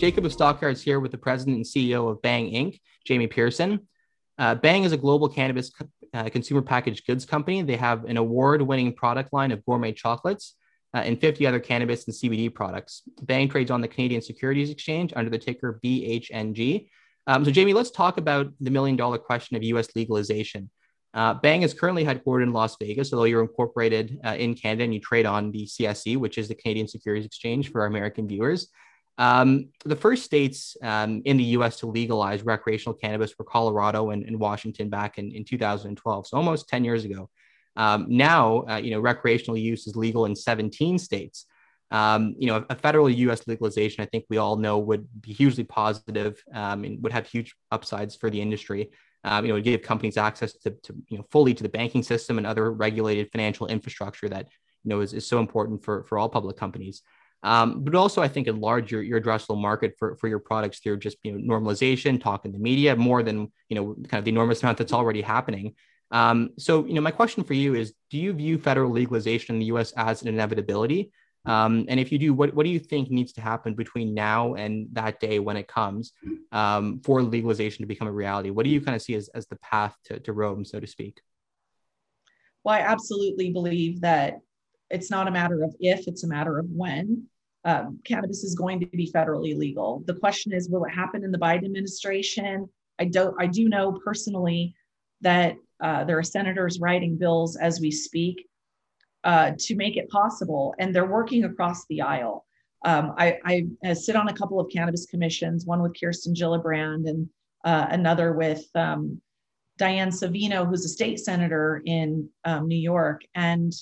Jacob of Stockyards here with the president and CEO of Bhang Inc., Jamie Pearson. Uh, Bhang is a global cannabis uh, consumer packaged goods company. They have an award winning product line of gourmet chocolates uh, and 50 other cannabis and CBD products. Bhang trades on the Canadian Securities Exchange under the ticker BHNG. Um, so, Jamie, let's talk about the million dollar question of US legalization. Uh, Bhang is currently headquartered in Las Vegas, although you're incorporated uh, in Canada and you trade on the CSE, which is the Canadian Securities Exchange for our American viewers. Um, the first states um, in the US to legalize recreational cannabis were Colorado and, and Washington back in, in 2012, so almost 10 years ago. Um, now, uh, you know, recreational use is legal in 17 states. Um, you know, a, federal U.S. legalization, I think we all know, would be hugely positive um, and would have huge upsides for the industry. Um, you know, give companies access to, to, you know, fully to the banking system and other regulated financial infrastructure that you know is, is so important for for all public companies. Um, but also, I think enlarge your, your addressable market for, for your products through just you know normalization, talking to media more than you know kind of the enormous amount that's already happening. Um, so, you know, my question for you is: Do you view federal legalization in the U.S. as an inevitability? Um, and if you do, what, what do you think needs to happen between now and that day when it comes um, for legalization to become a reality? What do you kind of see as, as the path to, to Rome, so to speak? Well, I absolutely believe that it's not a matter of if, it's a matter of when. Um, cannabis is going to be federally legal. The question is, will it happen in the Biden administration? I don't. I do know personally that uh, there are senators writing bills as we speak uh, to make it possible, and they're working across the aisle. Um, I, I, sit on a couple of cannabis commissions, one with Kirsten Gillibrand and uh, another with um, Diane Savino, who's a state senator in um, New York. And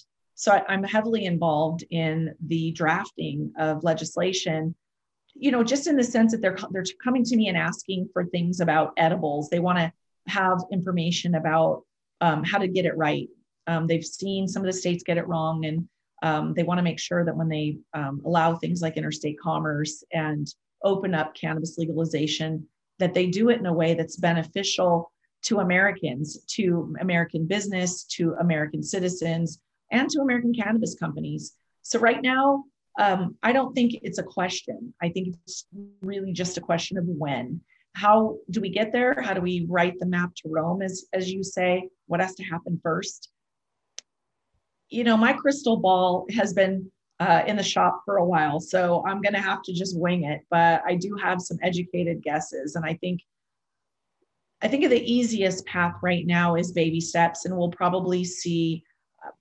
so I, I'm heavily involved in the drafting of legislation you know just in the sense that they're they're coming to me and asking for things about edibles. They want to have information about um, how to get it right. Um, they've seen some of the states get it wrong, and um, they want to make sure that when they um, allow things like interstate commerce and open up cannabis legalization, that they do it in a way that's beneficial to Americans, to American business, to American citizens, and to American cannabis companies. So right now, um, I don't think it's a question. I think it's really just a question of when. How do we get there? How do we write the map to Rome, as, as you say? What has to happen first? you know, my crystal ball has been uh, in the shop for a while, so I'm going to have to just wing it. But I do have some educated guesses, and I think I think the easiest path right now is baby steps, and we'll probably see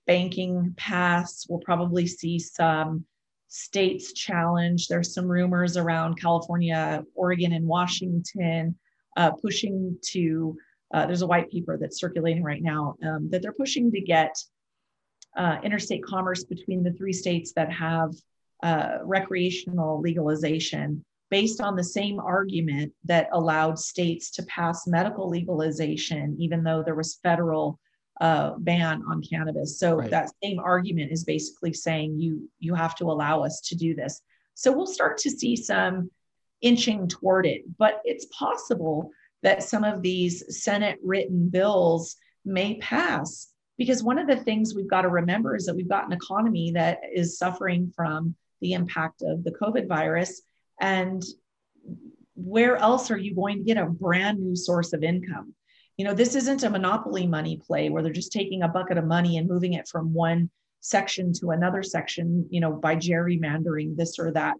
banking pass. We'll probably see some states challenge. There's some rumors around California, Oregon, and Washington uh, pushing to. Uh, there's a white paper that's circulating right now um, that they're pushing to get uh, interstate commerce between the three states that have uh, recreational legalization based on the same argument that allowed states to pass medical legalization, even though there was federal uh, ban on cannabis. So right. that same argument is basically saying you you have to allow us to do this. So we'll start to see some inching toward it, but it's possible that some of these Senate written bills may pass because one of the things we've got to remember is that we've got an economy that is suffering from the impact of the COVID virus. And where else are you going to get a brand new source of income? You know, this isn't a monopoly money play where they're just taking a bucket of money and moving it from one section to another section, you know, by gerrymandering this or that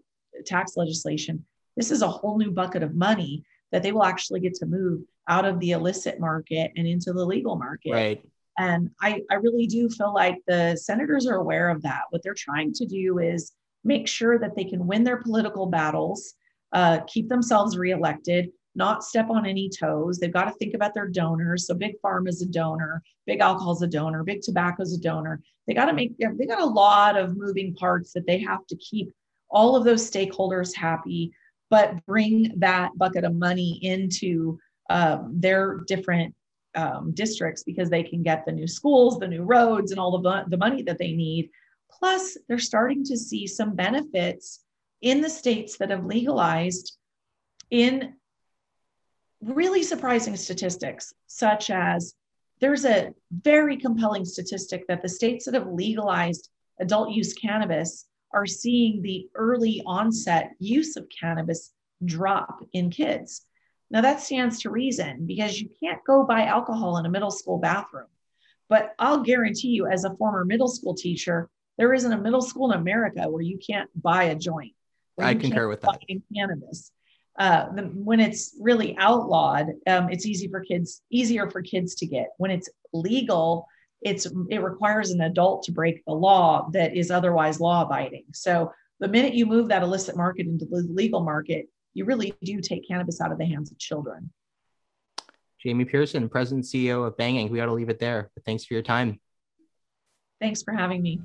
tax legislation. This is a whole new bucket of money that they will actually get to move out of the illicit market and into the legal market. Right. And I, I really do feel like the senators are aware of that. What they're trying to do is make sure that they can win their political battles, uh, keep themselves reelected, not step on any toes. They've got to think about their donors. So big pharma is a donor, big alcohol is a donor, big tobacco is a donor. They got to make they got a lot of moving parts that they have to keep all of those stakeholders happy, but bring that bucket of money into um, their different um, districts because they can get the new schools, the new roads, and all the, the money that they need. Plus, they're starting to see some benefits in the states that have legalized in really surprising statistics, such as there's a very compelling statistic that the states that have legalized adult use cannabis are seeing the early onset use of cannabis drop in kids. Now, that stands to reason because you can't go buy alcohol in a middle school bathroom. But I'll guarantee you, as a former middle school teacher, there isn't a middle school in America where you can't buy a joint. I concur with that. Cannabis. Uh, the, when it's really outlawed, um, it's easy for kids, easier for kids to get. When it's legal, it's it requires an adult to break the law that is otherwise law abiding. So the minute you move that illicit market into the legal market, you really do take cannabis out of the hands of children. Jamie Pearson, President CEO of Bhang Inc. We ought to leave it there. But thanks for your time. Thanks for having me.